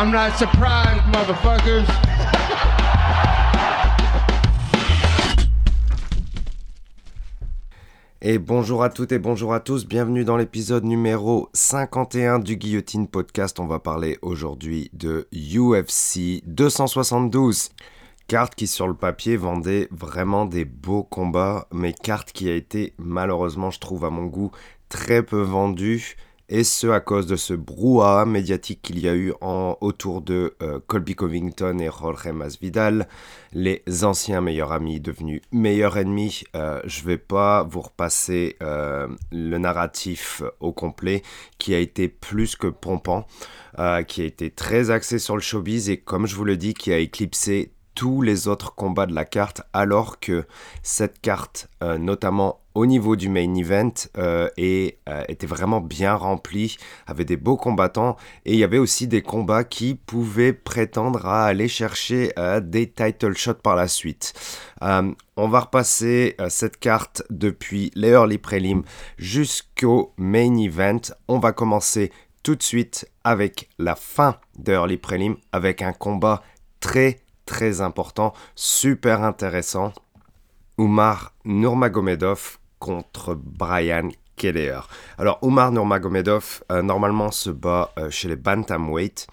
I'm not surprised, motherfuckers. Et bonjour à toutes et bonjour à tous, bienvenue dans l'épisode numéro 51 du Guillotine Podcast. On va parler aujourd'hui de UFC 272. Carte qui sur le papier vendait vraiment des beaux combats, mais carte qui a été malheureusement, je trouve à mon goût, très peu vendue et ce à cause de ce brouhaha médiatique qu'il y a eu en, autour de euh, Colby Covington et Jorge Masvidal, les anciens meilleurs amis devenus meilleurs ennemis. Euh, je vais pas vous repasser euh, le narratif au complet qui a été plus que pompant, qui a été très axé sur le showbiz et comme je vous le dis, qui a éclipsé tous les autres combats de la carte, alors que cette carte, euh, notamment au niveau du main event, euh, et, euh, était vraiment bien remplie, avait des beaux combattants, et il y avait aussi des combats qui pouvaient prétendre à aller chercher des title shots par la suite. on va repasser cette carte depuis les early prelim jusqu'au main event. On va commencer tout de suite avec la fin de early prelim, avec un combat très très important, super intéressant. Umar Nurmagomedov contre Brian Kelleher. Alors, Umar Nurmagomedov, euh, normalement, se bat euh, chez les Bantamweight.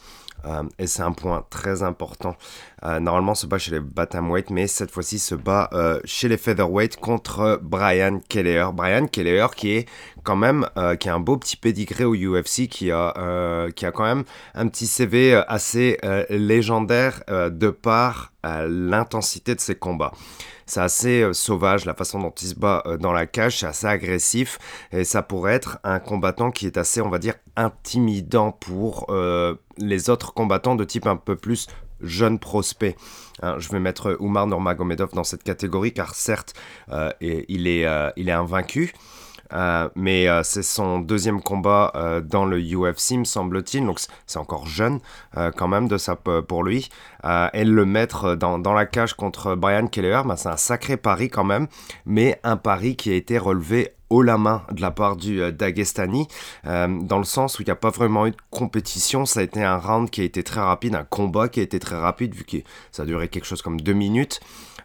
Euh, et c'est un point très important. normalement, se bat chez les Bantamweight, mais cette fois-ci se bat chez les Featherweight contre Brian Kelleher. Brian Kelleher qui est quand même, qui a un beau petit pédigré au UFC, qui a, qui a quand même un petit CV assez légendaire de par l'intensité de ses combats. C'est assez euh, sauvage la façon dont il se bat euh, dans la cage, c'est assez agressif et ça pourrait être un combattant qui est assez, on va dire, intimidant pour euh, les autres combattants de type un peu plus jeune prospect. Hein, je vais mettre Umar Nurmagomedov dans cette catégorie car certes, il, est, il est invaincu. Euh, mais euh, c'est son deuxième combat euh, dans le UFC, me semble-t-il. Donc c'est encore jeune quand même de ça pour lui. et le mettre dans, la cage contre Brian Kelleher, bah, c'est un sacré pari quand même. Mais un pari qui a été relevé haut la main de la part du Dagestani, dans le sens où il n'y a pas vraiment eu de compétition. Ça a été un round qui a été très rapide, un combat qui a été très rapide, vu que ça a duré quelque chose comme deux minutes.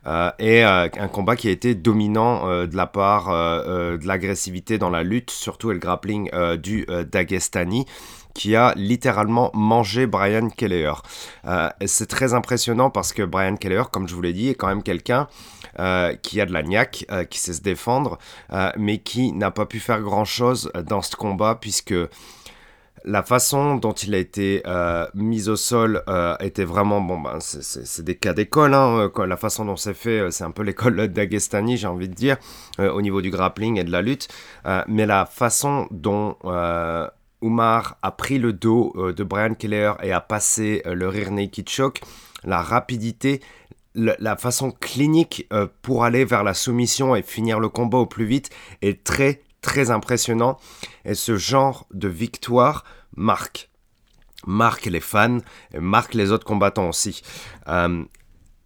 Euh, et euh, un combat qui a été dominant euh, de la part de l'agressivité dans la lutte, surtout le grappling du Dagestani qui a littéralement mangé Brian Kelleher. c'est très impressionnant parce que Brian Kelleher, comme je vous l'ai dit, est quand même quelqu'un qui a de la niaque, qui sait se défendre, mais qui n'a pas pu faire grand-chose dans ce combat puisque la façon dont il a été euh, mis au sol euh, était vraiment bon ben c'est des cas d'école hein, euh, la façon dont c'est fait c'est un peu l'école d'Agestani j'ai envie de dire au niveau du grappling et de la lutte. Mais la façon dont Umar a pris le dos de Brian Keller et a passé le rear naked choke la rapidité la façon clinique pour aller vers la soumission et finir le combat au plus vite est très très impressionnant. Et ce genre de victoire marque. Marque les fans, et marque les autres combattants aussi. Euh,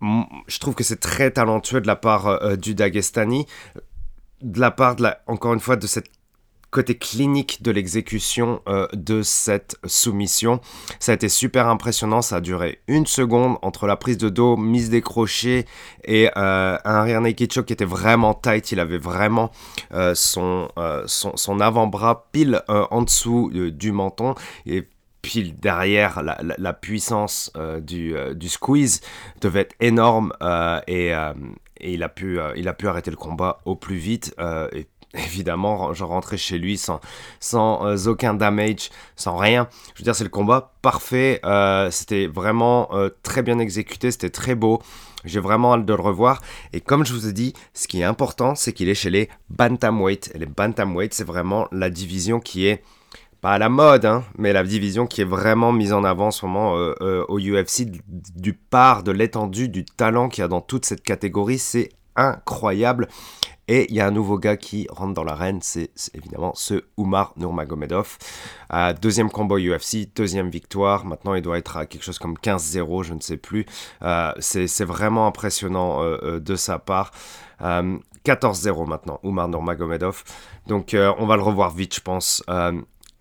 je trouve que c'est très talentueux de la part euh, du Dagestani, de la part, de la, encore une fois, de cette côté clinique de l'exécution euh, de cette soumission. Ça a été super impressionnant, ça a duré une seconde entre la prise de dos, mise des crochets et euh, un rear naked qui était vraiment tight. Il avait vraiment euh, son, son, avant-bras pile en dessous du menton et pile derrière la, puissance du, du, squeeze devait être énorme et, il, a pu, il a pu arrêter le combat au plus vite évidemment, je rentrais chez lui sans, sans euh, aucun damage, sans rien. Je veux dire, c'est le combat parfait. Euh, c'était vraiment euh, très bien exécuté, c'était très beau. J'ai vraiment hâte de le revoir. Et comme je vous ai dit, ce qui est important, c'est qu'il est chez les Bantamweight. Et les Bantamweight, c'est vraiment la division qui est pas à la mode, hein, mais la division qui est vraiment mise en avant en ce moment au UFC, du part de l'étendue, du talent qu'il y a dans toute cette catégorie, c'est incroyable. Et il y a un nouveau gars qui rentre dans l'arène, c'est évidemment ce Umar Nurmagomedov. Euh, deuxième combat UFC, deuxième victoire. Maintenant, il doit être à quelque chose comme 15-0, je ne sais plus. Euh, c'est vraiment impressionnant euh, euh, de sa part. 14-0 maintenant, Umar Nurmagomedov. Donc, on va le revoir vite, je pense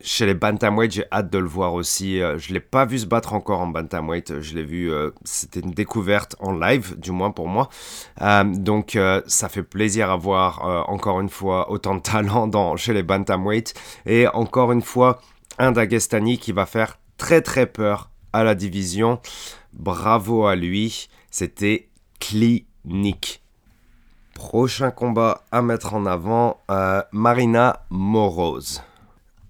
chez les bantamweight, j'ai hâte de le voir aussi. Euh, je l'ai pas vu se battre encore en bantamweight. Je l'ai vu, euh, c'était une découverte en live, du moins pour moi. Euh, donc ça fait plaisir à voir encore une fois autant de talent dans, chez les bantamweight et encore une fois un Dagestani qui va faire très très peur à la division. Bravo à lui, c'était clinique. Prochain combat à mettre en avant, Marina Moroz.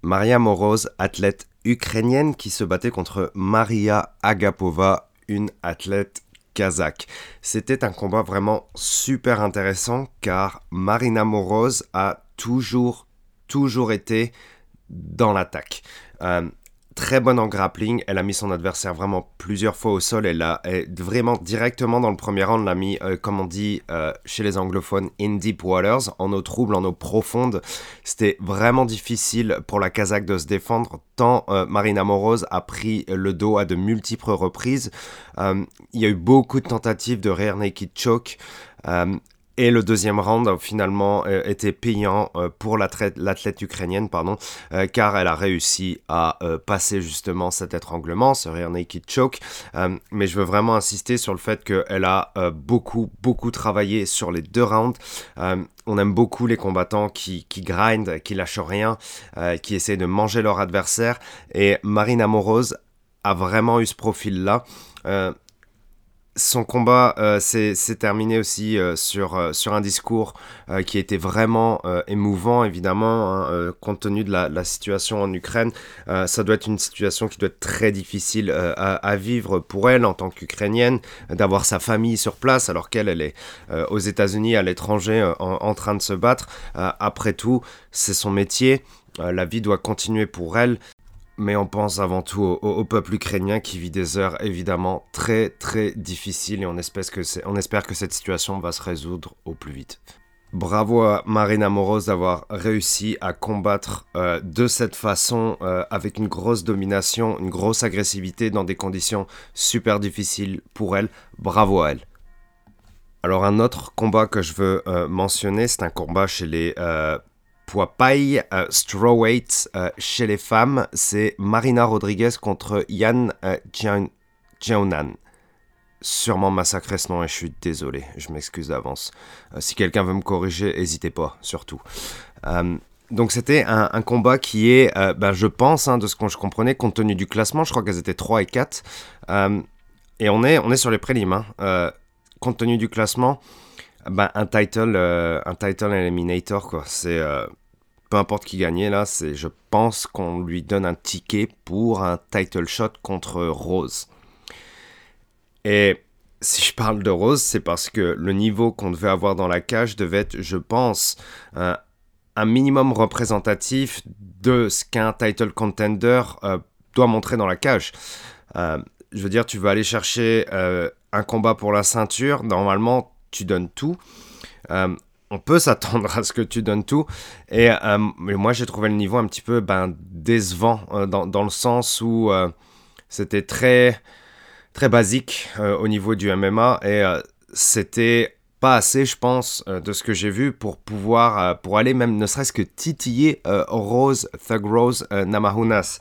Maria Moroz, athlète ukrainienne qui se battait contre Maria Agapova, une athlète kazakh. C'était un combat vraiment super intéressant car Marina Moroz a toujours, toujours été dans l'attaque. Euh, très bonne en grappling. Elle a mis son adversaire vraiment plusieurs fois au sol. Elle a vraiment directement dans le premier round l'a mis, euh, comme on dit euh, chez les anglophones, in deep waters, en eau trouble, en eau profonde. C'était vraiment difficile pour la Kazakh de se défendre. Tant euh, Marina Moroz a pris le dos à de multiples reprises. il y a eu beaucoup de tentatives de rear naked choke. Et le deuxième round finalement euh, était payant euh, pour l'athlète ukrainienne, pardon, euh, car elle a réussi à passer justement cet étranglement, ce rear naked choke. mais je veux vraiment insister sur le fait qu'elle a beaucoup, beaucoup travaillé sur les deux rounds. on aime beaucoup les combattants qui, qui grind, qui lâchent rien, qui essaient de manger leur adversaire. Et Marina Moroz a vraiment eu ce profil-là son combat euh, s'est terminé aussi euh, sur, euh, sur un discours qui était vraiment émouvant, évidemment, hein, compte tenu de la, situation en Ukraine. ça doit être une situation qui doit être très difficile à, vivre pour elle en tant qu'Ukrainienne, d'avoir sa famille sur place alors qu'elle elle est aux États-Unis, à l'étranger, en, train de se battre. après tout, c'est son métier. la vie doit continuer pour elle mais on pense avant tout au, peuple ukrainien qui vit des heures évidemment très très difficiles et on espère, que cette situation va se résoudre au plus vite. Bravo à Marina Moroz d'avoir réussi à combattre euh, de cette façon euh, avec une grosse domination, une grosse agressivité dans des conditions super difficiles pour elle. Bravo à elle. Alors un autre combat que je veux euh, mentionner, c'est un combat chez les poids paille, euh, strawweight euh, chez les femmes, c'est Marina Rodriguez contre Yan euh, Jiaonan. Sûrement massacré ce nom et je suis désolé, je m'excuse d'avance. si quelqu'un veut me corriger, n'hésitez pas, surtout. donc c'était un, combat qui est, ben, je pense, hein, de ce que je comprenais, compte tenu du classement, je crois qu'elles étaient 3 et 4. et on est, on est sur les prélims. Hein. compte tenu du classement, bah, un title, euh, un title eliminator quoi. C'est euh, peu importe qui gagnait là, c'est je pense qu'on lui donne un ticket pour un title shot contre Rose. Et si je parle de Rose, c'est parce que le niveau qu'on devait avoir dans la cage devait être, je pense, un minimum représentatif de ce qu'un title contender euh, doit montrer dans la cage. je veux dire, tu veux aller chercher un combat pour la ceinture, normalement tu donnes tout. Euh, on peut s'attendre à ce que tu donnes tout. Et euh, moi, j'ai trouvé le niveau un petit peu ben, décevant euh, dans, le sens où c'était très, très basique au niveau du MMA et c'était pas assez, je pense, de ce que j'ai vu pour pouvoir, pour aller même ne serait-ce que titiller Rose, Thug Rose, Namahunas.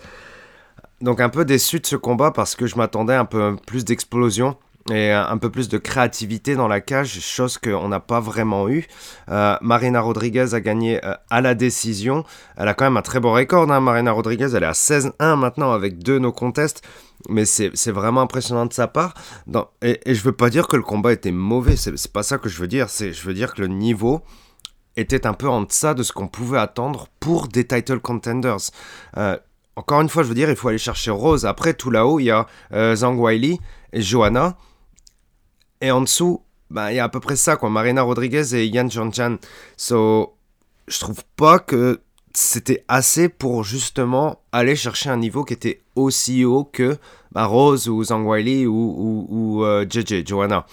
Donc un peu déçu de ce combat parce que je m'attendais un peu plus d'explosion et un peu plus de créativité dans la cage, chose qu'on n'a pas vraiment eu. Euh, Marina Rodriguez a gagné euh, à la décision. Elle a quand même un très bon record, hein, Marina Rodriguez. Elle est à 16-1 maintenant avec deux no contest. Mais c'est vraiment impressionnant de sa part. et, et, je veux pas dire que le combat était mauvais, c'est pas ça que je veux dire. Je veux dire que le niveau était un peu en deçà de ce qu'on pouvait attendre pour des title contenders. Euh, encore une fois, je veux dire, il faut aller chercher Rose. Après, tout là-haut, il y a Zhang Weili et Johanna. Et en dessous, bah, il y a à peu près ça, quoi. Marina Rodriguez et Yan Chanchan. So, je trouve pas que c'était assez pour justement aller chercher un niveau qui était aussi haut que bah, Rose ou Zhang Weili ou, ou, JJ, euh, Joanna.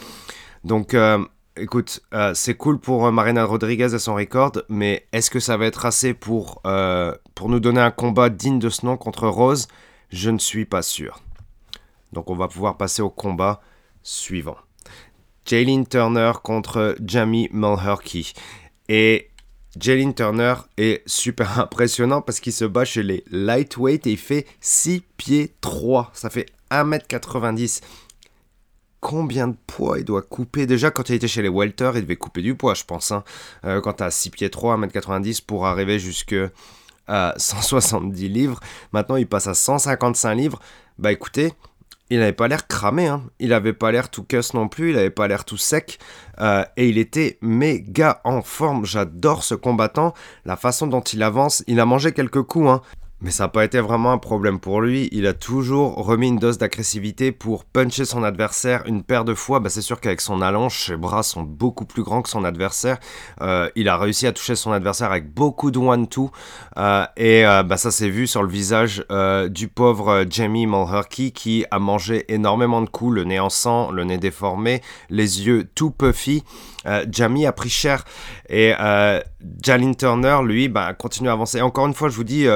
Donc, euh, écoute, euh, c'est cool pour Marina Rodriguez et son record, mais est-ce que ça va être assez pour, pour nous donner un combat digne de ce nom contre Rose? Je ne suis pas sûr. Donc, on va pouvoir passer au combat suivant. Jaylin Turner contre Jamie Mulherky. Et Jalen Turner est super impressionnant parce qu'il se bat chez les lightweight et il fait 6 pieds 3. Ça fait 1m90. Combien de poids il doit couper? Déjà, quand il était chez les welter, il devait couper du poids, je pense. Hein. Euh, quand tu as 6 pieds 3, 1m90 pour arriver jusque à 170 livres. Maintenant, il passe à 155 livres. Bah écoutez, il n'avait pas l'air cramé, hein. il n'avait pas l'air tout cuss non plus, il n'avait pas l'air tout sec, euh, et il était méga en forme. J'adore ce combattant, la façon dont il avance, il a mangé quelques coups, hein. Mais ça n'a pas été vraiment un problème pour lui. Il a toujours remis une dose d'agressivité pour puncher son adversaire une paire de fois. Bah, c'est sûr qu'avec son allonge, ses bras sont beaucoup plus grands que son adversaire. Euh, il a réussi à toucher son adversaire avec beaucoup de one-two. Euh, et euh, bah, ça s'est vu sur le visage du pauvre Jamie Mulherkey qui a mangé énormément de coups, le nez en sang, le nez déformé, les yeux tout puffy. Jamie a pris cher. Et Jalin Turner, lui, bah, continue à avancer. encore une fois, je vous dis,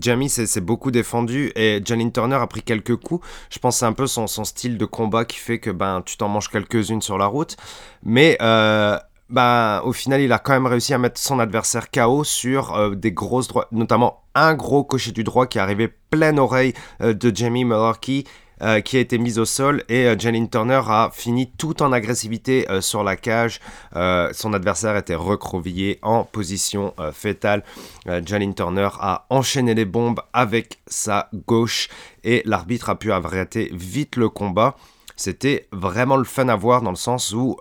Jamie s'est beaucoup défendu et Jalin Turner a pris quelques coups. Je pense c'est un peu son, style de combat qui fait que ben, tu t'en manges quelques-unes sur la route. Mais euh, ben, au final, il a quand même réussi à mettre son adversaire KO sur euh, des grosses droites, notamment un gros cocher du droit qui est arrivé pleine oreille euh, de Jamie Mullarkey euh, qui a été mise au sol et euh, Janine Turner a fini tout en agressivité euh, sur la cage. son adversaire était recroquevillé en position fétale. Janine Turner a enchaîné les bombes avec sa gauche et l'arbitre a pu arrêter vite le combat. C'était vraiment le fun à voir dans le sens où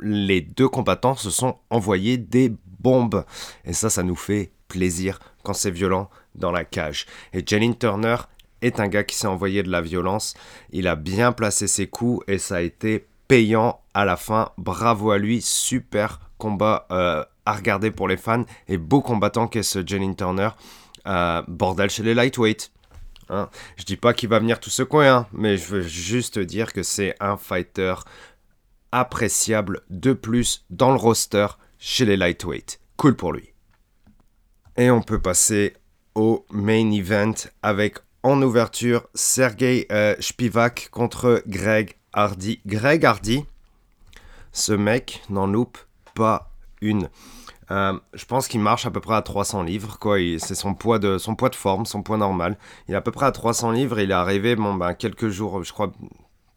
les deux combattants se sont envoyés des bombes. Et ça, ça nous fait plaisir quand c'est violent dans la cage. Et Janine Turner est un gars qui s'est envoyé de la violence. Il a bien placé ses coups et ça a été payant à la fin. Bravo à lui, super combat euh, à regarder pour les fans et beau combattant qu'est ce Jalen Turner. Euh, bordel chez les lightweight. Hein. Je dis pas qu'il va venir tout coin, hein, mais je veux juste dire que c'est un fighter appréciable de plus dans le roster chez les lightweight. Cool pour lui. Et on peut passer au main event avec en ouverture, Sergei euh, Spivak contre Greg Hardy. Greg Hardy, ce mec n'en loupe pas une. Euh, je pense qu'il marche à peu près à 300 livres, quoi. C'est son poids de son poids de forme, son poids normal. Il est à peu près à 300 livres. Il est arrivé, bon, ben, quelques jours, je crois,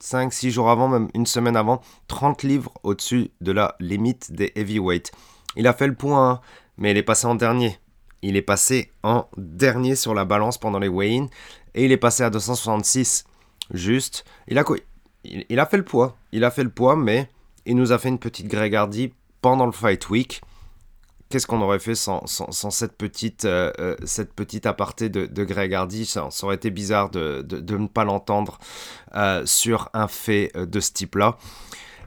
5-6 jours avant, même une semaine avant, 30 livres au-dessus de la limite des heavyweight. Il a fait le point, mais il est passé en dernier. Il est passé en dernier sur la balance pendant les weigh et il est passé à 266. Juste, il a, il, a fait le poids. Il a fait le poids, mais il nous a fait une petite Grégardy pendant le Fight Week. Qu'est-ce qu'on aurait fait sans, cette, petite, euh, euh, cette petite aparté de, de Greg Hardy ça, aurait été bizarre de, ne pas l'entendre euh, sur un fait de ce type-là.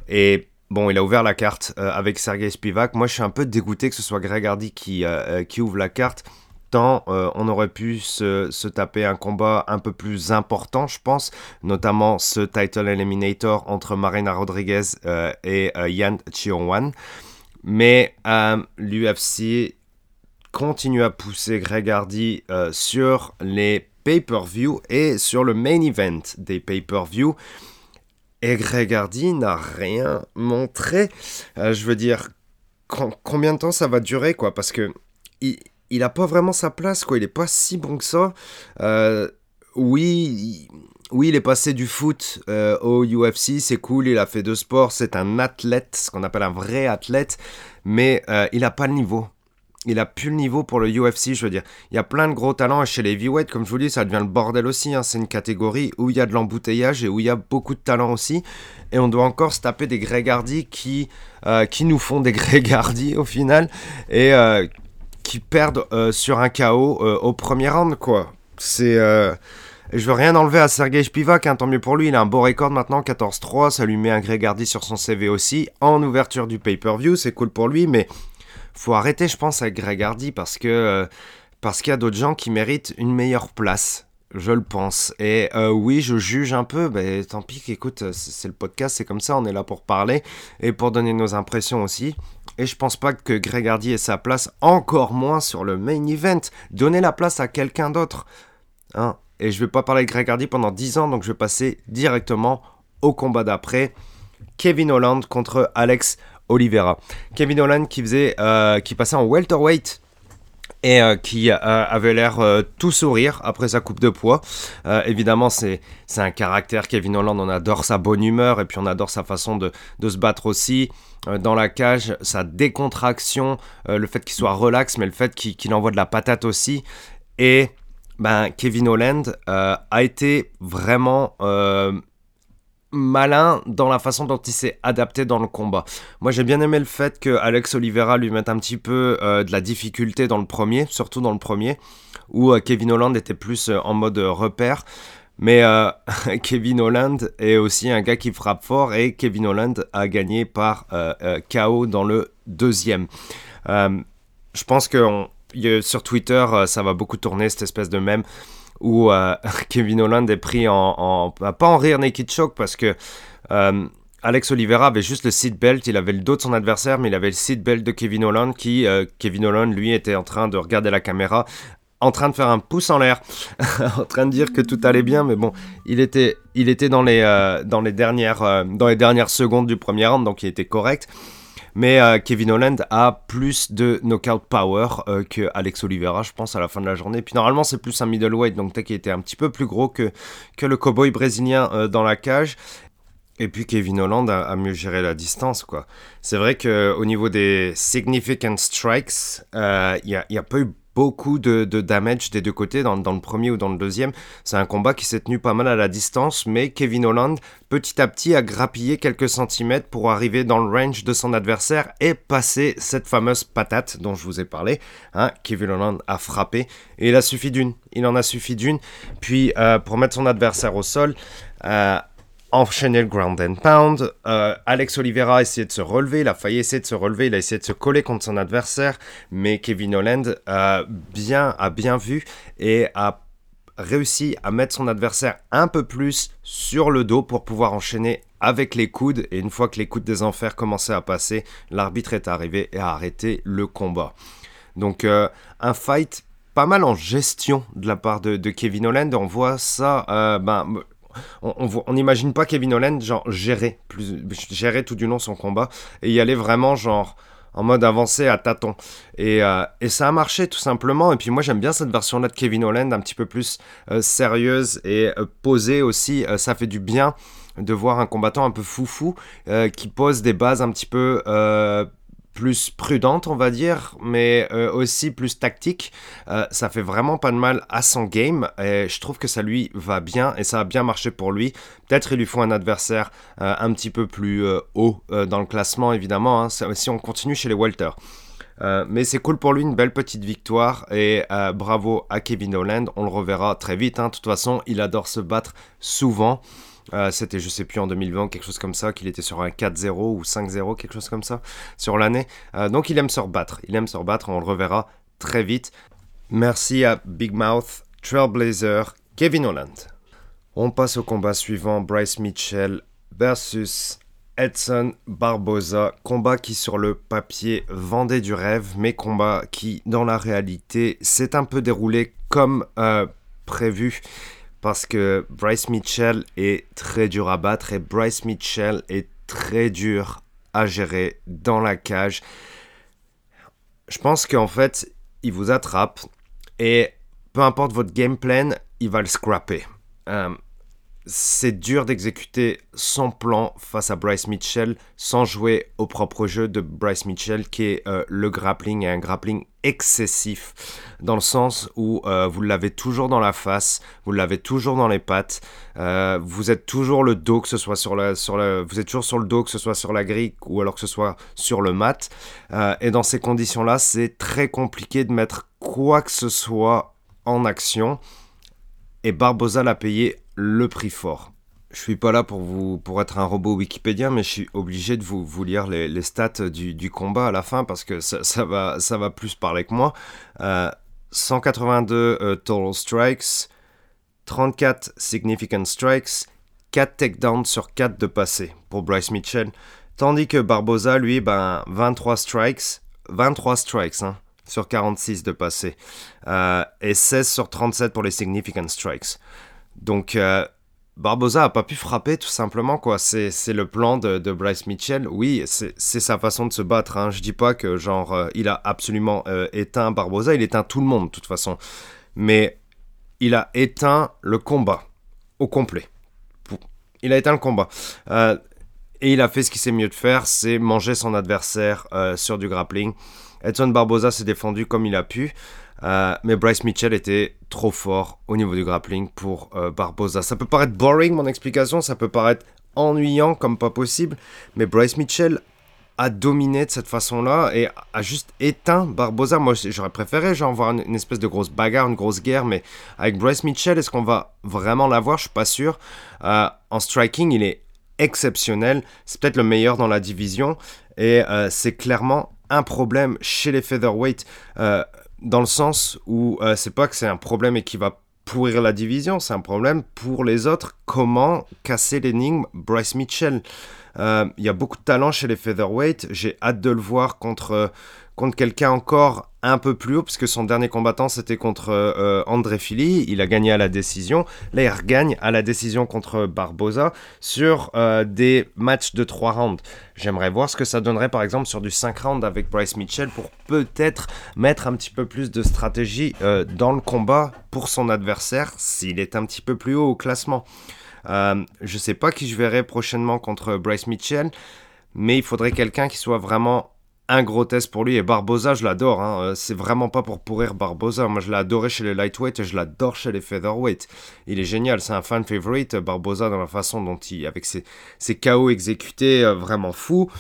Et Bon, il a ouvert la carte euh, avec Sergei Spivak. Moi, je suis un peu dégoûté que ce soit Greg Hardy qui, euh, euh, ouvre la carte. Tant on aurait pu se, taper un combat un peu plus important, je pense, notamment ce title eliminator entre Marina Rodriguez et Yan Chiong-wan. Mais l'UFC continue à pousser Greg Hardy sur les pay-per-view et sur le main event des pay-per-view. Et Greg Hardy n'a rien montré. Euh, je veux dire, combien de temps ça va durer, quoi? Parce que il, a pas vraiment sa place, quoi. Il est pas si bon que ça. Euh, oui, il, oui, il est passé du foot euh, au UFC, c'est cool. Il a fait de sport. C'est un athlète, ce qu'on appelle un vrai athlète. Mais il n'a pas le niveau il a plus le niveau pour le UFC, je veux dire. Il y a plein de gros talents et chez les heavyweight, comme je vous dis, ça devient le bordel aussi. Hein. C'est une catégorie où il y a de l'embouteillage et où il y a beaucoup de talent aussi. Et on doit encore se taper des Greg qui, euh, qui nous font des Greg Hardy au final et euh, qui perdent euh, sur un KO au premier round, quoi. C'est. Je veux rien enlever à Sergei Spivak, hein, tant mieux pour lui, il a un beau record maintenant, 14-3, ça lui met un Greg Hardy sur son CV aussi, en ouverture du pay-per-view, c'est cool pour lui, mais faut arrêter, je pense, avec Greg Hardy parce que euh, parce qu'il y a d'autres gens qui méritent une meilleure place. Je le pense. Et euh, oui, je juge un peu. Ben, tant pis, écoute, c'est le podcast, c'est comme ça, on est là pour parler et pour donner nos impressions aussi. Et je pense pas que Greg Hardy ait sa place, encore moins sur le main event. Donnez la place à quelqu'un d'autre. Hein et je vais pas parler de Greg Hardy pendant 10 ans, donc je vais passer directement au combat d'après. Kevin Holland contre Alex Oliveira. Kevin Holland qui faisait, qui passait en welterweight et euh, qui euh, avait l'air euh, tout sourire après sa coupe de poids. évidemment, c'est un caractère, Kevin Holland, on adore sa bonne humeur et puis on adore sa façon de, de se battre aussi. dans la cage, sa décontraction, le fait qu'il soit relax, mais le fait qu'il envoie de la patate aussi. Et ben, Kevin Holland a été vraiment malin dans la façon dont il s'est adapté dans le combat. Moi j'ai bien aimé le fait que Alex Oliveira lui mette un petit peu euh, de la difficulté dans le premier, surtout dans le premier, où euh, Kevin Holland était plus euh, en mode repère. Mais Kevin Holland est aussi un gars qui frappe fort et Kevin Holland a gagné par KO dans le deuxième. je pense que sur Twitter ça va beaucoup tourner cette espèce de même où euh, Kevin Holland est pris en, bah, pas en rire naked choke parce que euh, Alex Oliveira avait juste le seat belt, il avait le dos de son adversaire, mais il avait le seat belt de Kevin Holland qui, euh, Kevin Holland, lui, était en train de regarder la caméra, en train de faire un pouce en l'air, en train de dire que tout allait bien, mais bon, il était, il était dans, les, dans, les dernières, dans les dernières secondes du premier round, donc il était correct. Mais euh, Kevin Holland a plus de knockout power euh, que Alex Oliveira, je pense, à la fin de la journée. Puis normalement, c'est plus un middleweight, donc qui était un petit peu plus gros que, que le cowboy brésilien euh, dans la cage. Et puis Kevin Holland a, mieux géré la distance, quoi. C'est vrai qu'au niveau des significant strikes, il n'y a pas eu beaucoup de, damage des deux côtés, dans, le premier ou dans le deuxième. C'est un combat qui s'est tenu pas mal à la distance, mais Kevin Holland, petit à petit, a grappillé quelques centimètres pour arriver dans le range de son adversaire et passer cette fameuse patate dont je vous ai parlé. Hein. Kevin Holland a frappé et il a suffi d'une. Il en a suffi d'une. Puis, euh, pour mettre son adversaire au sol, euh, enchaîner le ground and pound. Euh, Alex Oliveira a essayé de se relever, il a failli essayer de se relever, il a essayé de se coller contre son adversaire, mais Kevin Holland a bien, a bien vu et a réussi à mettre son adversaire un peu plus sur le dos pour pouvoir enchaîner avec les coudes. Et une fois que les coudes des enfers commençaient à passer, l'arbitre est arrivé et a arrêté le combat. Donc euh, un fight pas mal en gestion de la part de, Kevin Holland. On voit ça, euh, ben, on n'imagine pas Kevin Holland genre gérer gérer tout du long son combat et y aller vraiment genre en mode avancé à tâtons. Et, euh, et, ça a marché tout simplement. Et puis moi j'aime bien cette version-là de Kevin Holland, un petit peu plus euh, sérieuse et euh, posée aussi. ça fait du bien de voir un combattant un peu foufou qui pose des bases un petit peu plus prudente, on va dire, mais euh, aussi plus tactique. Euh, ça fait vraiment pas de mal à son game et je trouve que ça lui va bien et ça a bien marché pour lui. Peut-être il lui faut un adversaire euh, un petit peu plus haut dans le classement, évidemment, hein, si on continue chez les Walter. mais c'est cool pour lui, une belle petite victoire et bravo à Kevin Holland. On le reverra très vite. Hein. De toute façon, il adore se battre souvent. Euh, c'était, je sais plus, en 2020, quelque chose comme ça, qu'il était sur un 4-0 ou 5-0, quelque chose comme ça, sur l'année. Euh, donc il aime se rebattre. Il aime se rebattre, on le reverra très vite. Merci à Big Mouth, Trailblazer, Kevin Holland. On passe au combat suivant, Bryce Mitchell versus Edson Barboza, combat qui sur le papier vendait du rêve, mais combat qui dans la réalité s'est un peu déroulé comme euh, prévu parce que Bryce Mitchell est très dur à battre et Bryce Mitchell est très dur à gérer dans la cage. Je pense qu'en fait, il vous attrape et peu importe votre game plan, il va le scrapper. Euh, c'est dur d'exécuter son plan face à Bryce Mitchell sans jouer au propre jeu de Bryce Mitchell qui est euh, le grappling et un grappling excessif dans le sens où euh, vous l'avez toujours dans la face, vous l'avez toujours dans les pattes, euh, vous êtes toujours le dos que ce soit sur la, sur vous êtes toujours sur le dos que ce soit sur la grille ou alors que ce soit sur le mat. Et dans ces conditions là c'est très compliqué de mettre quoi que ce soit en action. Et Barbosa l'a payé le prix fort. Je suis pas là pour être un robot Wikipédia, mais je suis obligé de vous, lire les, stats du, combat à la fin parce que ça, va, ça va plus parler que moi. 182 euh, euh, total strikes, 34 significant strikes, 4 takedowns sur 4 de passé pour Bryce Mitchell. Tandis que Barbosa, lui, ben, 23 strikes, 23 strikes, hein, sur 46 de passé. Euh, et 16 sur 37 pour les significant strikes. Donc, euh, Barbosa a pas pu frapper tout simplement quoi. C'est, le plan de, Bryce Mitchell. Oui, c'est, sa façon de se battre. Hein. Je dis pas que genre euh, il a absolument euh, éteint Barbosa, il éteint tout le monde de toute façon. Mais il a éteint le combat au complet. Il a éteint le combat. Euh, et il a fait ce qu'il sait mieux de faire, c'est manger son adversaire sur du grappling. Edson Barbosa s'est défendu comme il a pu. Euh, mais Bryce Mitchell était trop fort au niveau du grappling pour euh, Barbosa. Ça peut paraître boring mon explication, ça peut paraître ennuyant comme pas possible, mais Bryce Mitchell a dominé de cette façon-là et a juste éteint Barbosa. Moi, j'aurais préféré genre voir une, espèce de grosse bagarre, une grosse guerre, mais avec Bryce Mitchell, est-ce qu'on va vraiment l'avoir Je suis pas sûr. Euh, en striking, il est exceptionnel. C'est peut-être le meilleur dans la division et c'est clairement un problème chez les featherweight dans le sens où euh, c'est pas que c'est un problème et qui va pourrir la division, c'est un problème pour les autres. Comment casser l'énigme Bryce Mitchell? Euh, Il y a beaucoup de talent chez les featherweight. J'ai hâte de le voir contre contre quelqu'un encore un peu plus haut, puisque son dernier combattant c'était contre euh, André Fili, il a gagné à la décision. Là, il regagne à la décision contre Barbosa sur euh, des matchs de 3 rounds. J'aimerais voir ce que ça donnerait par exemple sur du 5 rounds avec Bryce Mitchell pour peut-être mettre un petit peu plus de stratégie euh, dans le combat pour son adversaire s'il est un petit peu plus haut au classement. je sais pas qui je verrai prochainement contre Bryce Mitchell, mais il faudrait quelqu'un qui soit vraiment un gros test pour lui. Et Barbosa, je l'adore. Hein. Euh, c'est vraiment pas pour pourrir Barbosa. Moi, je l'ai adoré chez les lightweight et je l'adore chez les featherweight. Il est génial. C'est un fan favorite. Barbosa, dans la façon dont il, avec ses, ses KO exécutés, euh, vraiment fou.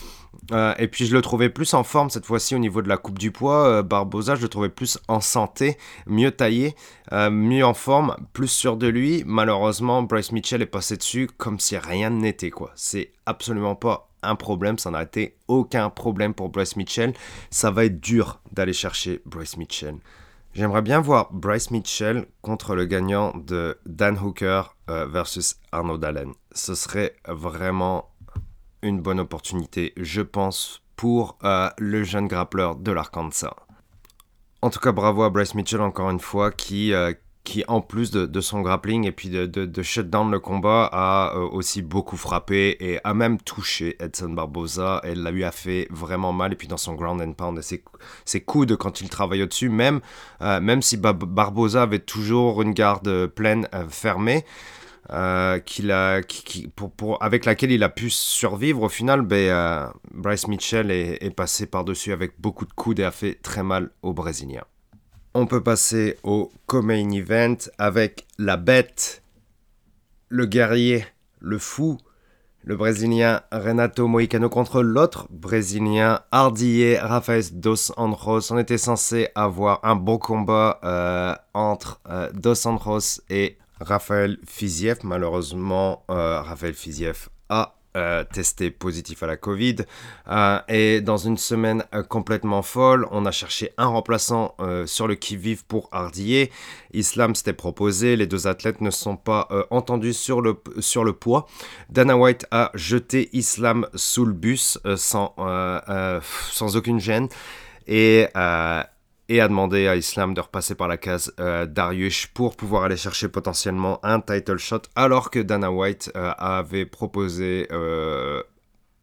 Euh, et puis je le trouvais plus en forme cette fois-ci au niveau de la coupe du poids. Barbosa, je le trouvais plus en santé, mieux taillé, mieux en forme, plus sûr de lui. Malheureusement, Bryce Mitchell est passé dessus comme si rien n'était quoi. C'est absolument pas un problème, ça n'a été aucun problème pour Bryce Mitchell. Ça va être dur d'aller chercher Bryce Mitchell. J'aimerais bien voir Bryce Mitchell contre le gagnant de Dan Hooker euh, versus Arnaud Allen. Ce serait vraiment une bonne opportunité, je pense, pour euh, le jeune grappleur de l'Arkansas. En tout cas, bravo à Bryce Mitchell encore une fois qui, euh, qui en plus de, son grappling et puis de, de, shut le combat a euh, aussi beaucoup frappé et a même touché Edson Barboza. Elle l'a eu a fait vraiment mal et puis dans son ground and pound, ses, ses coudes quand il travaille au-dessus, même, euh, même si Barboza avait toujours une garde pleine euh, fermée. qu'il a, avec laquelle il a pu survivre au final, ben, Bryce Mitchell est, est passé par-dessus avec beaucoup de coudes et a fait très mal aux Brésiliens on peut passer au co-main event avec la bête, le guerrier, le fou, le Brésilien Renato Moicano contre l'autre Brésilien Hardier Rafael Dos Anjos. On était censé avoir un bon combat euh, entre euh, Dos Anjos et Rafael Fiziev. Malheureusement, euh, Rafael Fiziev a euh, testé positif à la Covid. Euh, et dans une semaine euh, complètement folle, on a cherché un remplaçant sur le qui-vive pour Hardier. Islam s'était proposé, les deux athlètes ne sont pas entendus sur le, sur le poids. Dana White a jeté Islam sous le bus sans, sans aucune gêne. Et, et a demandé à Islam de repasser par la case euh, Darius pour pouvoir aller chercher potentiellement un title shot, alors que Dana White euh, avait proposé euh,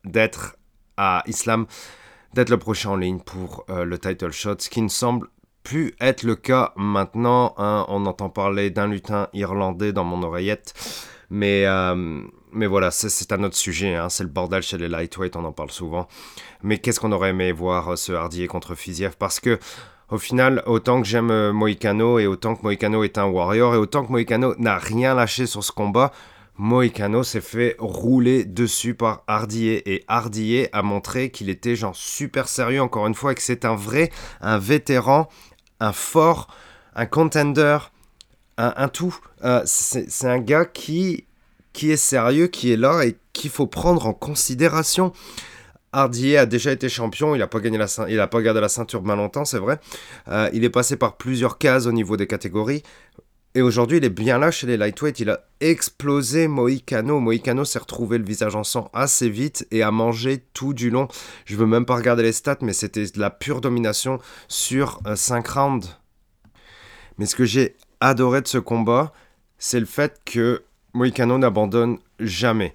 d'être à Islam, d'être le prochain en ligne pour le title shot, ce qui ne semble plus être le cas maintenant. Hein. on entend parler d'un lutin irlandais dans mon oreillette, mais mais voilà, c'est un autre sujet, hein. c'est le bordel chez les lightweight, on en parle souvent. Mais qu'est-ce qu'on aurait aimé voir ce Hardier contre Fiziev? Parce que au final, autant que j'aime euh, Moïcano et autant que Moïcano est un warrior et autant que Moïcano n'a rien lâché sur ce combat, Moïcano s'est fait rouler dessus par Hardier et Hardier a montré qu'il était genre super sérieux encore une fois et que c'est un vrai, un vétéran, un fort, un contender, un, tout. Euh, c'est un gars qui, qui est sérieux, qui est là et qu'il faut prendre en considération. Hardier a déjà été champion, il n'a pas, a pas gardé la ceinture mal longtemps, c'est vrai. Euh, il est passé par plusieurs cases au niveau des catégories. Et aujourd'hui, il est bien là chez les lightweight. Il a explosé Moïcano. Moïcano s'est retrouvé le visage en sang assez vite et a mangé tout du long. Je veux même pas regarder les stats, mais c'était de la pure domination sur 5 euh, rounds. Mais ce que j'ai adoré de ce combat, c'est le fait que Moïcano n'abandonne jamais.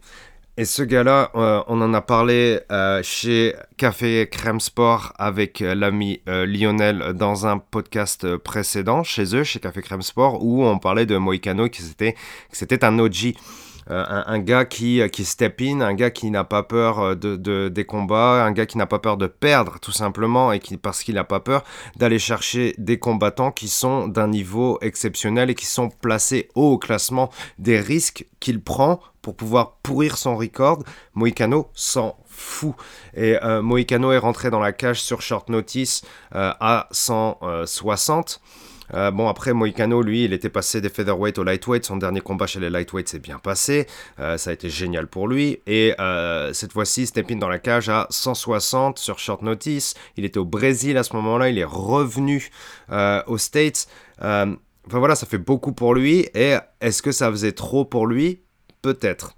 Et ce gars-là, euh, on en a parlé euh, chez Café Crème Sport avec euh, l'ami Lionel dans un podcast précédent chez eux, chez Café Crème Sport, où on parlait de Moïcano, que c'était, c'était un OG. un, gars qui, qui step in, un gars qui n'a pas peur de, des combats, un gars qui n'a pas peur de perdre tout simplement et qui parce qu'il n'a pas peur d'aller chercher des combattants qui sont d'un niveau exceptionnel et qui sont placés haut au classement des risques qu'il prend pour pouvoir pourrir son record, Moïcano s'en fout. Et euh, Moïcano est rentré dans la cage sur short notice euh, à 160. Euh, bon, après, Moïcano, lui, il était passé des featherweight au lightweight. Son dernier combat chez les lightweight s'est bien passé. ça a été génial pour lui. Et cette fois-ci, step in dans la cage à 160 sur short notice. Il était au Brésil à ce moment-là. Il est revenu aux States. Enfin voilà, ça fait beaucoup pour lui. Et est-ce que ça faisait trop pour lui? Peut-être.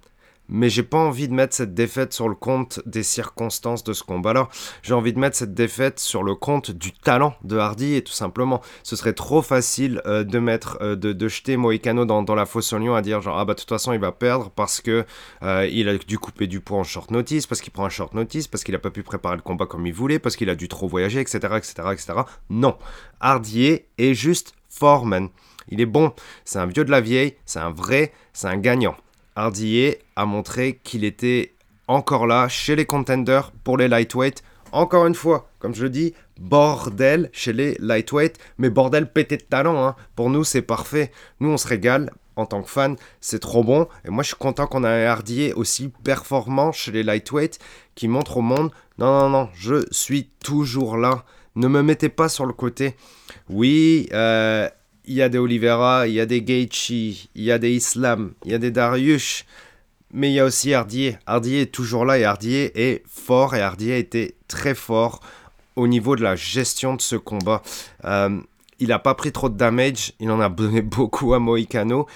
Mais j'ai pas envie de mettre cette défaite sur le compte des circonstances de ce combat-là. J'ai envie de mettre cette défaite sur le compte du talent de Hardy et tout simplement. Ce serait trop facile euh, de mettre, euh, de, jeter Moïcano dans, la fosse au lion à dire genre ah bah de toute façon il va perdre parce que euh, il a dû couper du poids en short notice, parce qu'il prend un short notice, parce qu'il a pas pu préparer le combat comme il voulait, parce qu'il a dû trop voyager, etc., etc., etc. Non, Hardy est juste fort man. Il est bon, c'est un vieux de la vieille, c'est un vrai, c'est un gagnant. Hardier a montré qu'il était encore là chez les contenders pour les lightweight. Encore une fois, comme je le dis, bordel chez les lightweight, mais bordel pété de talent. Hein. Pour nous, c'est parfait. Nous, on se régale en tant que fan, c'est trop bon. Et moi, je suis content qu'on ait un Hardier aussi performant chez les lightweight qui montre au monde non, non, non, je suis toujours là. Ne me mettez pas sur le côté. Oui, euh, il y a des Oliveira, il y a des Gaethje, il y a des Islam, il y a des Darius, mais il y a aussi Hardier. Hardier est toujours là et Hardier est fort et Hardier été très fort au niveau de la gestion de ce combat. Euh, il n'a pas pris trop de damage, il en a donné beaucoup à Moïcano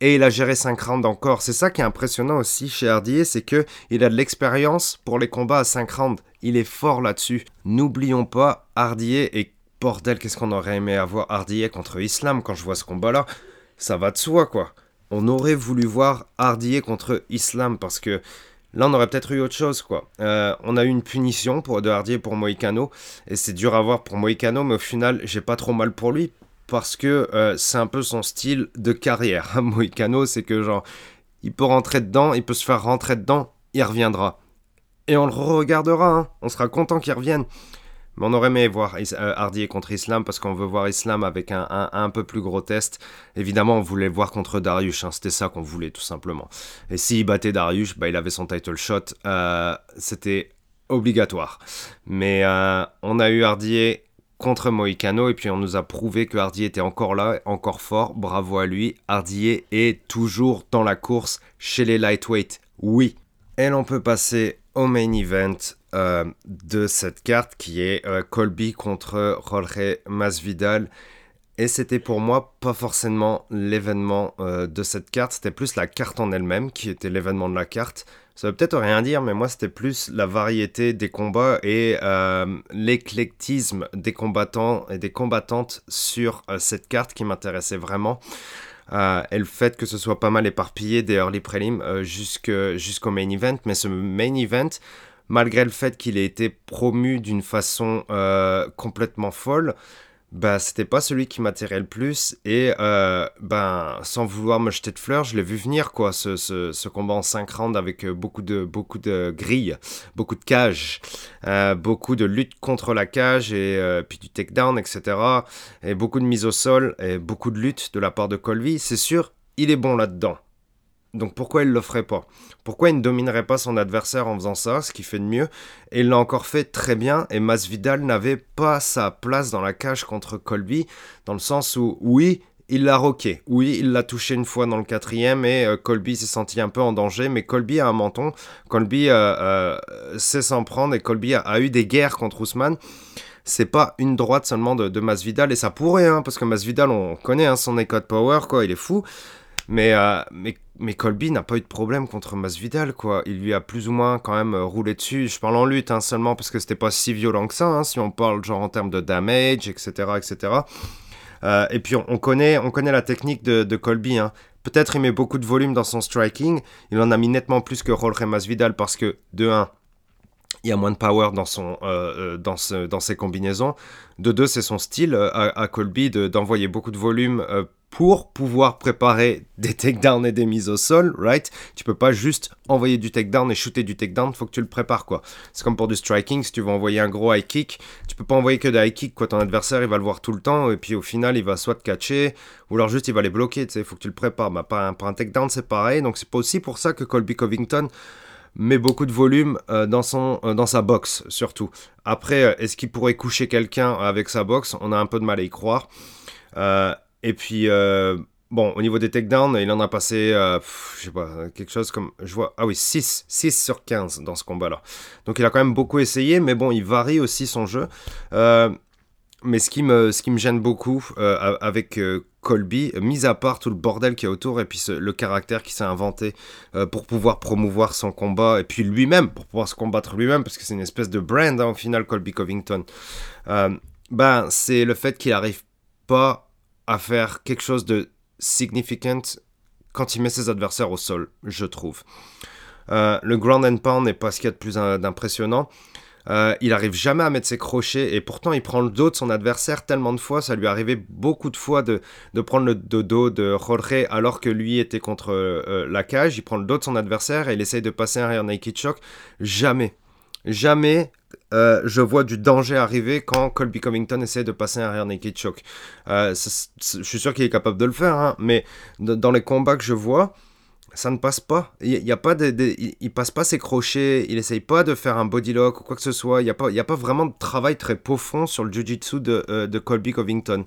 et il a géré 5 rounds encore. C'est ça qui est impressionnant aussi chez Hardier, c'est que il a de l'expérience pour les combats à 5 rounds. Il est fort là-dessus. N'oublions pas, Hardier est bordel, qu'est-ce qu'on aurait aimé avoir Hardier contre Islam quand je vois ce combat-là? Ça va de soi, quoi. On aurait voulu voir Hardier contre Islam parce que là, on aurait peut-être eu autre chose, quoi. Euh, on a eu une punition pour, de Hardier pour Moïcano et c'est dur à voir pour Moïcano, mais au final, j'ai pas trop mal pour lui parce que euh, c'est un peu son style de carrière. Moïcano, c'est que genre, il peut rentrer dedans, il peut se faire rentrer dedans, il reviendra. Et on le regardera, hein. on sera content qu'il revienne. Mais on aurait aimé voir euh, Hardy contre Islam parce qu'on veut voir Islam avec un, un, peu plus gros test. Évidemment, on voulait le voir contre Darius. Hein, C'était ça qu'on voulait tout simplement. Et s'il battait Darius, bah, il avait son title shot. Euh, C'était obligatoire. Mais euh, on a eu Hardy contre Moïcano et puis on nous a prouvé que Hardy était encore là, encore fort. Bravo à lui. Hardy est toujours dans la course chez les lightweight. Oui. Et l'on peut passer au main event euh, de cette carte qui est euh, Colby contre Jorge Masvidal. Et c'était pour moi pas forcément l'événement euh, de cette carte, c'était plus la carte en elle-même qui était l'événement de la carte. Ça veut peut-être rien dire, mais moi c'était plus la variété des combats et l'éclectisme des combattants et des combattantes sur cette carte qui m'intéressait vraiment. Et le fait que ce soit pas mal éparpillé des early prelims jusqu'au main event, mais ce main event malgré le fait qu'il ait été promu d'une façon euh, complètement folle, bah, c'était pas celui qui m'attirait le plus. Et euh, ben, sans vouloir me jeter de fleurs, je l'ai vu venir, quoi, ce, ce, combat en 5 rounds avec euh, beaucoup de, beaucoup de grilles, beaucoup de cages, beaucoup de lutte contre la cage et puis du takedown, etc. Et beaucoup de mise au sol et beaucoup de lutte de la part de Colby. C'est sûr, il est bon là-dedans. Donc pourquoi il le ferait pas? Pourquoi il ne dominerait pas son adversaire en faisant ça, ce qui fait de mieux? Et il l'a encore fait très bien, et Masvidal n'avait pas sa place dans la cage contre Colby, dans le sens où, oui, il l'a roqué. Oui, il l'a touché une fois dans le quatrième et euh, Colby s'est senti un peu en danger, mais Colby a un menton. Colby euh, euh, sait s'en prendre et Colby a, eu des guerres contre Ousmane. C'est pas une droite seulement de, Masvidal et ça pourrait, hein, parce que Masvidal, on connaît hein, son écho de power, quoi, il est fou. Mais, mais mais Colby n'a pas eu de problème contre Masvidal, quoi. Il lui a plus ou moins quand même euh, roulé dessus. Je parle en lutte hein, seulement parce que c'était pas si violent que ça, hein, si on parle genre en termes de damage, etc., etc. Euh, et puis on, connaît, on connaît la technique de, Colby. Hein. Peut-être il met beaucoup de volume dans son striking. Il en a mis nettement plus que Jorge Masvidal parce que, de 1, il y a moins de power dans, son, euh, dans, dans ses combinaisons. De 2, c'est son style à, Colby d'envoyer beaucoup de volume pour pouvoir préparer des takedowns et des mises au sol, right? Tu peux pas juste envoyer du takedown et shooter du takedown, faut que tu le prépares quoi. C'est comme pour du striking, si tu veux envoyer un gros high kick, tu peux pas envoyer que des high kicks quoi, ton adversaire il va le voir tout le temps et puis au final il va soit te catcher ou alors juste il va les bloquer, tu sais, faut que tu le prépares. Bah, pas un, un takedown c'est pareil, donc c'est pas aussi pour ça que Colby Covington met beaucoup de volume euh, dans, son, euh, dans sa boxe surtout. Après, euh, est-ce qu'il pourrait coucher quelqu'un avec sa boxe? On a un peu de mal à y croire. Et puis, euh, bon, au niveau des takedowns, il en a passé, euh, je sais pas, quelque chose comme, je vois, ah oui, 6, 6 sur 15 dans ce combat-là. Donc il a quand même beaucoup essayé, mais bon, il varie aussi son jeu. Euh, mais ce qui me, ce qui me gêne beaucoup avec Colby, mis à part tout le bordel qui est autour et puis le caractère qu'il s'est inventé pour pouvoir promouvoir son combat et puis lui-même, pour pouvoir se combattre lui-même, parce que c'est une espèce de brand hein, au final, Colby Covington, ben, c'est le fait qu'il arrive pas à faire quelque chose de significant quand il met ses adversaires au sol, je trouve. Euh, le ground and pound n'est pas ce qu'il y a de plus impressionnant. Euh, il arrive jamais à mettre ses crochets et pourtant il prend le dos de son adversaire tellement de fois. Ça lui arrivé beaucoup de fois de, prendre le dos de Jorge alors que lui était contre euh, la cage. Il prend le dos de son adversaire et il essaye de passer un rear naked choke. Jamais. Jamais euh, je vois du danger arriver quand Colby Covington essaie de passer un rear naked. Euh, je suis sûr qu'il est capable de le faire, hein, mais dans les combats que je vois, ça ne passe pas. Il, y a pas de, il, passe pas ses crochets, il essaye pas de faire un body lock ou quoi que ce soit. Il n'y a, pas, a pas vraiment de travail très profond sur le jiu-jitsu de, euh, de, Colby Covington.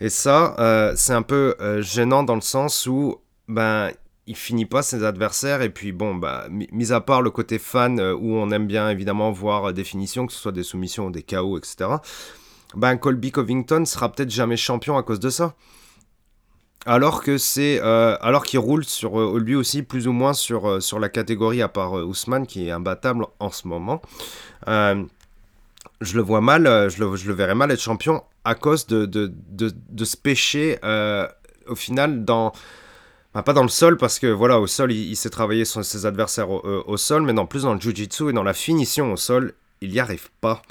Et ça, c'est un peu gênant dans le sens où ben, il finit pas ses adversaires et puis bon bah mis à part le côté fan euh, où on aime bien évidemment voir euh, des finitions que ce soit des soumissions ou des KO etc ben Colby Covington sera peut-être jamais champion à cause de ça. Alors que c'est euh, alors qu'il roule sur lui aussi plus ou moins sur, sur la catégorie à part Ousmane qui est imbattable en ce moment je le vois mal je le, je le verrais mal être champion à cause de, de, de, de ce péché au final dans bah, pas dans le sol, parce que voilà, au sol, il, sait travailler ses adversaires euh, au, sol, mais non plus dans le jiu-jitsu et dans la finition au sol, il n'y arrive pas.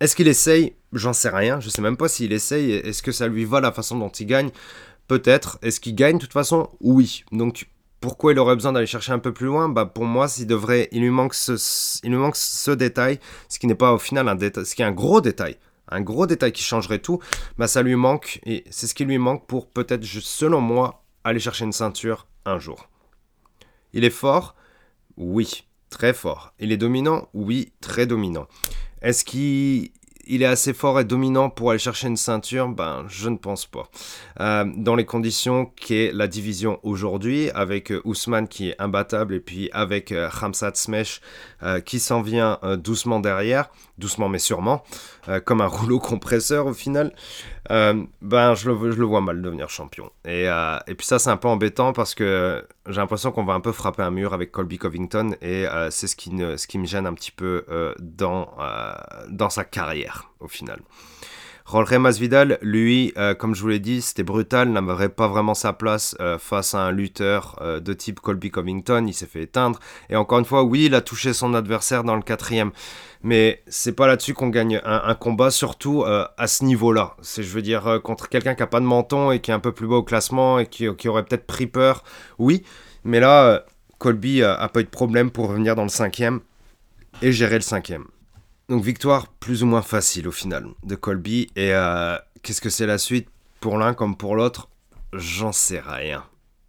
Est-ce qu'il essaye? J'en sais rien. Je sais même pas s'il essaye. Est-ce que ça lui va la façon dont il gagne? Peut-être. Est-ce qu'il gagne de toute façon? Oui. Donc pourquoi il aurait besoin d'aller chercher un peu plus loin? Bah pour moi il devrait il lui manque ce il lui manque ce détail ce qui n'est pas au final un détail ce qui est un gros détail un gros détail qui changerait tout bah ça lui manque et c'est ce qui lui manque pour peut-être selon moi aller chercher une ceinture un jour. Il est fort? Oui, très fort. Il est dominant? Oui, très dominant. Est-ce qu'il il est assez fort et dominant pour aller chercher une ceinture? Ben, je ne pense pas. Euh, dans les conditions qu'est la division aujourd'hui, avec euh, Ousmane qui est imbattable et puis avec euh, Smesh qui s'en vient doucement derrière, doucement mais sûrement, comme un rouleau compresseur au final, ben je le, vois mal devenir champion. Et, et puis ça c'est un peu embêtant parce que j'ai l'impression qu'on va un peu frapper un mur avec Colby Covington et c'est ce, qui ce qui me gêne un petit peu dans, dans sa carrière au final. Jorge Masvidal, lui, euh, comme je vous l'ai dit, c'était brutal, n'avait pas vraiment sa place euh, face à un lutteur euh, de type Colby Covington, il s'est fait éteindre. Et encore une fois, oui, il a touché son adversaire dans le quatrième, mais c'est pas là-dessus qu'on gagne un, combat, surtout à ce niveau-là. C'est, je veux dire, contre quelqu'un qui a pas de menton et qui est un peu plus bas au classement et qui, aurait peut-être pris peur, oui, mais là, Colby a pas eu de problème pour revenir dans le cinquième et gérer le cinquième. Donc victoire plus ou moins facile au final de Colby. Et euh, qu'est-ce que c'est la suite? Pour l'un comme pour l'autre J'en sais rien.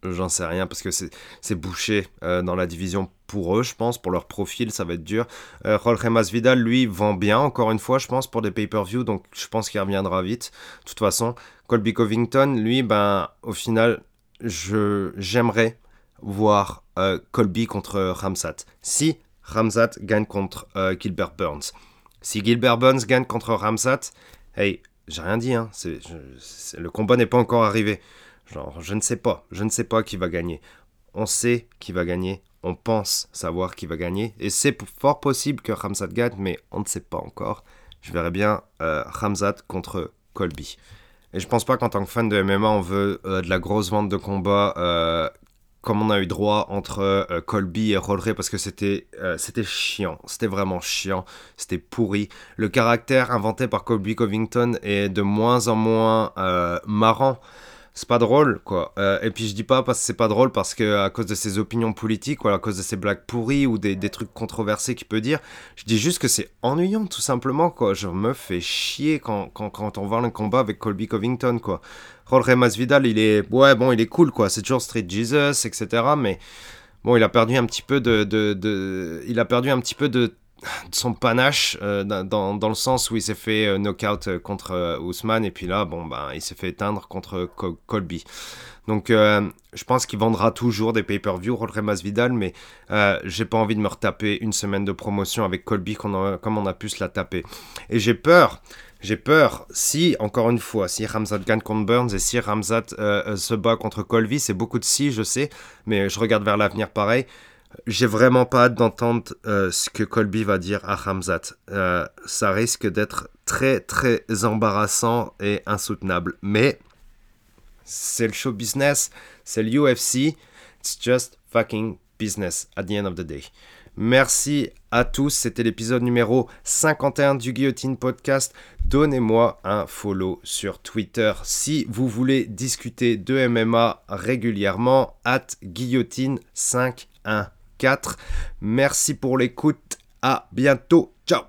J'en sais rien parce que c'est bouché euh, dans la division pour eux, je pense. Pour leur profil, ça va être dur. Euh, Jorge Masvidal, lui, vend bien, encore une fois, je pense, pour des pay-per-view. Donc je pense qu'il reviendra vite. De toute façon, Colby Covington, lui, ben, au final, j'aimerais voir euh, Colby contre Ramsat. Si Ramsat gagne contre Gilbert Burns. Si Gilbert Burns gagne contre Ramsat, hey, j'ai rien dit, hein, le combat n'est pas encore arrivé. Genre, je ne sais pas, je ne sais pas qui va gagner. On sait qui va gagner, on pense savoir qui va gagner, et c'est fort possible que Ramsat gagne, mais on ne sait pas encore. Je verrai bien euh, Ramsat contre Colby. Et je pense pas qu'en tant que fan de MMA, on veut de la grosse vente de combat comme on a eu droit entre euh, Colby et Rolleray parce que c'était euh, c'était chiant, c'était vraiment chiant, c'était pourri. Le caractère inventé par Colby Covington est de moins en moins euh, marrant. C'est pas drôle, quoi. et puis je dis pas parce que c'est pas drôle parce que à cause de ses opinions politiques ou à cause de ses blagues pourries ou des, des trucs controversés qu'il peut dire. Je dis juste que c'est ennuyant, tout simplement, quoi. Je me fais chier quand, quand, quand on voit un combat avec Colby Covington, quoi. Jorge Masvidal, il est, ouais, bon, il est cool, quoi. C'est toujours Street Jesus, etc. Mais bon, il a perdu un petit peu de, de, il a perdu un petit peu de, son panache euh, dans, dans, le sens où il s'est fait euh, knockout euh, contre Ousmane et puis là, bon, ben, il s'est fait éteindre contre Colby. Donc, je pense qu'il vendra toujours des pay-per-view, Jorge Masvidal, mais j'ai pas envie de me retaper une semaine de promotion avec Colby comme on a pu se la taper. Et j'ai peur j'ai peur, si, encore une fois, si Ramzat gagne contre Burns et si Ramzat se bat contre Colby, c'est beaucoup de si, je sais, mais je regarde vers l'avenir pareil. J'ai vraiment pas hâte d'entendre euh, ce que Colby va dire à Ramzat. ça risque d'être très très embarrassant et insoutenable. Mais c'est le show business, c'est l'UFC. It's just fucking business at the end of the day. Merci à tous, c'était l'épisode numéro 51 du Guillotine Podcast. Donnez-moi un follow sur Twitter si vous voulez discuter de MMA régulièrement, at guillotine514. Merci pour l'écoute, à bientôt, ciao